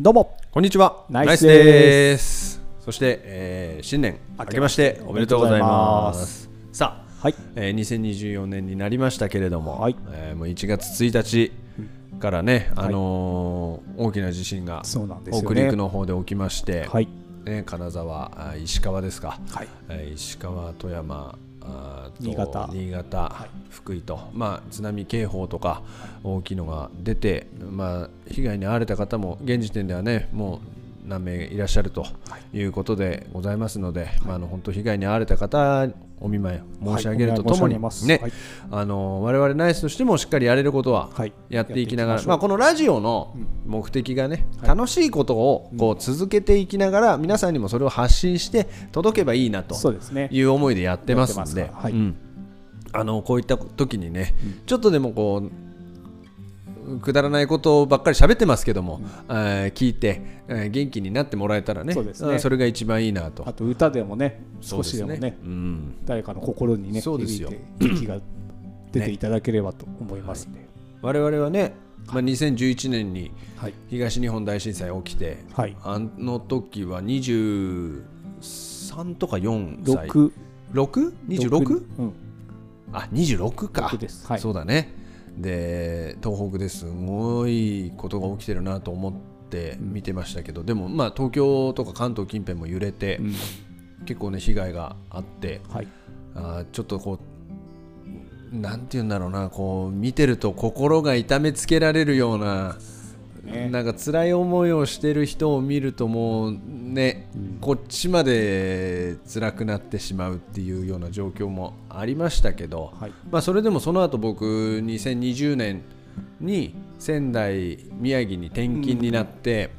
どうも。こんにちは。ナイスです。そして、えー新年明けまして。おめでとうございます。さあ、はい。えー2024年になりましたけれども、はい。えーもう1月1日からね、あのー大きな地震がそうなんですよね。北陸の方で起きまして、はい。ね、金沢、あ石川ですか、はい。えー石川、富山、新潟。新潟福井と、まあ、津波警報とか大きいのが出て、まあ、被害に遭われた方も現時点ではねもう何名いらっしゃるとい。うことでございますので、まあ、あの本当被害に遭われた方お見舞い申し上げるとともに、はいねはい。あの我々ナイスとしてもしっかりやれることははいやっていきながら、やっていきままあ、このラジオの目的がね、楽しいことをこう続けていきながら、皆さんにもそれを発信して届けばいいなとそうですね。いう思いでやってますんで。うん。あのこういった時にね、ちょっとでもこうくだらないことばっかり喋ってますけども、えー聞いて、えー元気になってもらえたらねそうですね。んそれが一番いいなと。あと歌でもね少しでもねうん、誰かの心にね響いて元気が出ていただければと思いますね。我々はね、まあ、2011年にはい。東日本大震災起きて、はい。あの時は23とか4歳。六。6?26? うん。あ26か。はい。そうだねで東北ですごいことが起きてるなと思って見てましたけど、でもまあ東京とか関東近辺も揺れて、うん。結構ね被害があってはい。あーちょっとこうなんて言うんだろうなこう見てると心が痛めつけられるような、ね。なんか辛い思いをしてる人を見るともうね、こっちまで辛くなってしまうっていうような状況もありましたけど、はい。まあ、それでもその後僕2020年に仙台宮城に転勤になって、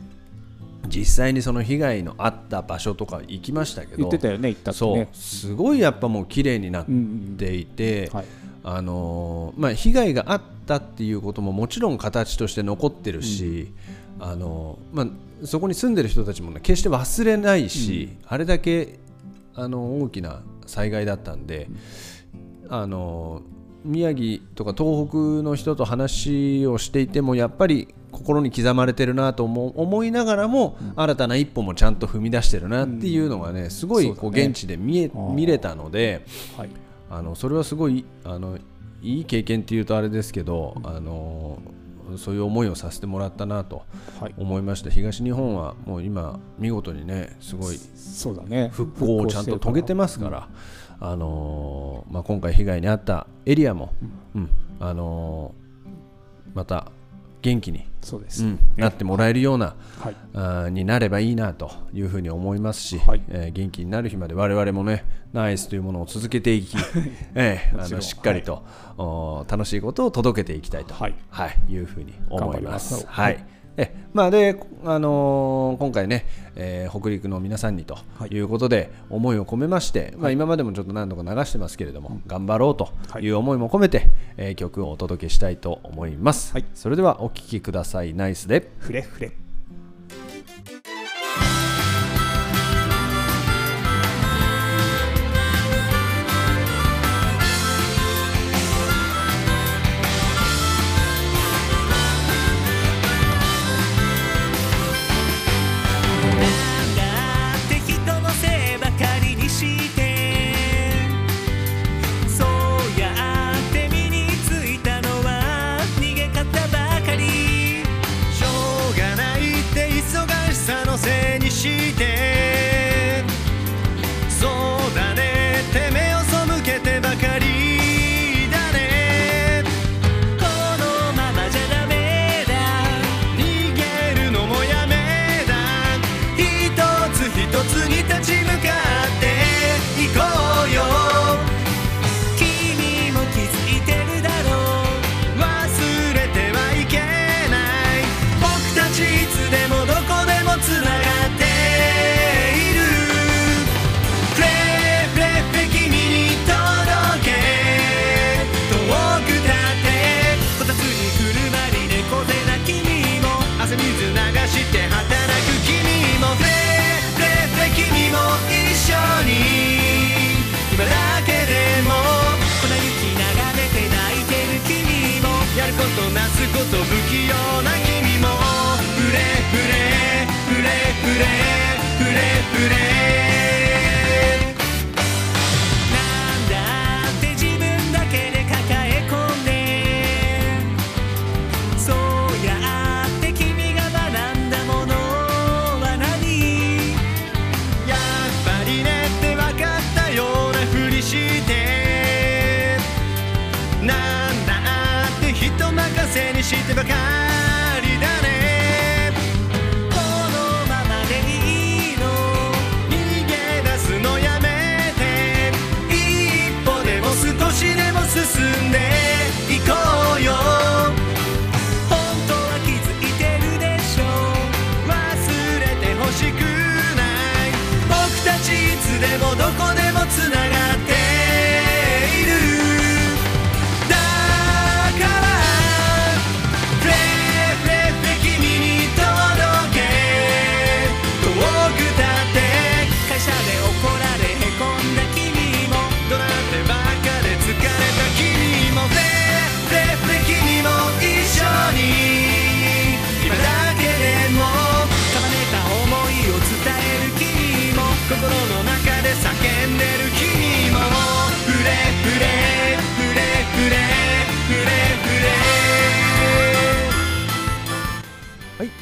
実際にその被害のあった場所とか行きましたけど言ってたよね言ったっすごいやっぱもう綺麗になっうんうんていて、はい。あのーまあ、被害があったっていうことももちろん形として残ってるし、あのーまあ、そこに住んでる人たちも、ね、決して忘れないし、あれだけあの大きな災害だったんで、あの宮城とか東北の人と話をしていてもやっぱり心に刻まれてるなと思思いながらも、新たな一歩もちゃんと踏み出してるなっていうのがねすごいこう現地で見え見れたので。はい。あのそれはすごいあのいい経験っていうとあれですけど、あのそういう思いをさせてもらったなとはい。思いました東日本はもう今見事にねすごいそうだね。復興をちゃんと遂げてますから、あのまあ、今回被害に遭ったエリアも、うんあのまた元気に、そうです。うんなってもらえるような、はい。あーになればいいなというふうに思いますし、はい。えー元気になる日まで我々もねナイスというものを続けていき、えーあのしっかりと、お楽しいことを届けていきたいと、はい。はい、いうふうに思いま。す。はいえまあ、で、あのー今回ね、えー北陸の皆さんにとはい。いうことで思いを込めまして、まあ、今までもちょっと何度か流してますけれども、頑張ろうという思いも込めて、えー曲をお届けしたいと思います、はい。それではお聴きください。ナイスで。フレフレこそ不器用な君も。フレフレフレフレフレフレにしてばかりだね。このままでいいの。逃げ出すのやめて。一歩でも少しでも進んで。いこうよ。本当は気づいてるでしょ。忘れてほしくない。僕たちいつでもどこ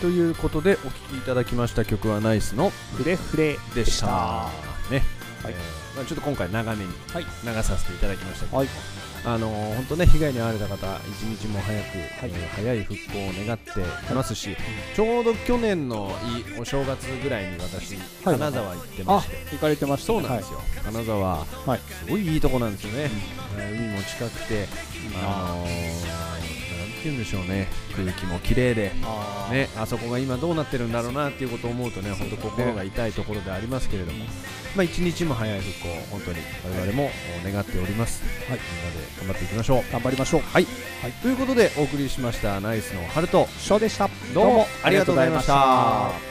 ということでお聴きいただきました曲はナイスのフレフレでした。ね、はい。えーまあ、ちょっと今回長めにはい。流させていただきましたけど、はい。あのー本当ね被害に遭われた方一日も早く、はい。えー早い復興を願っていますし、ちょうど去年のいお正月ぐらいに私、はい。金沢行ってまあして、行かれてましたそうなんですよ、金沢、はい。すごいいいとこなんですよね、えー海も近くて、あのーて言うんでしょうね、空気も綺麗で。ね、あそこが今どうなってるんだろうなっていうことを思うとね、本当心が痛いところでありますけれども、まあ一日も早い復興、本当に我々も願っております。はい、みんなで頑張っていきましょう。頑張りましょう。はい、ということでお送りしましたナイスのハルト、ショーでした。どうもありがとうございました。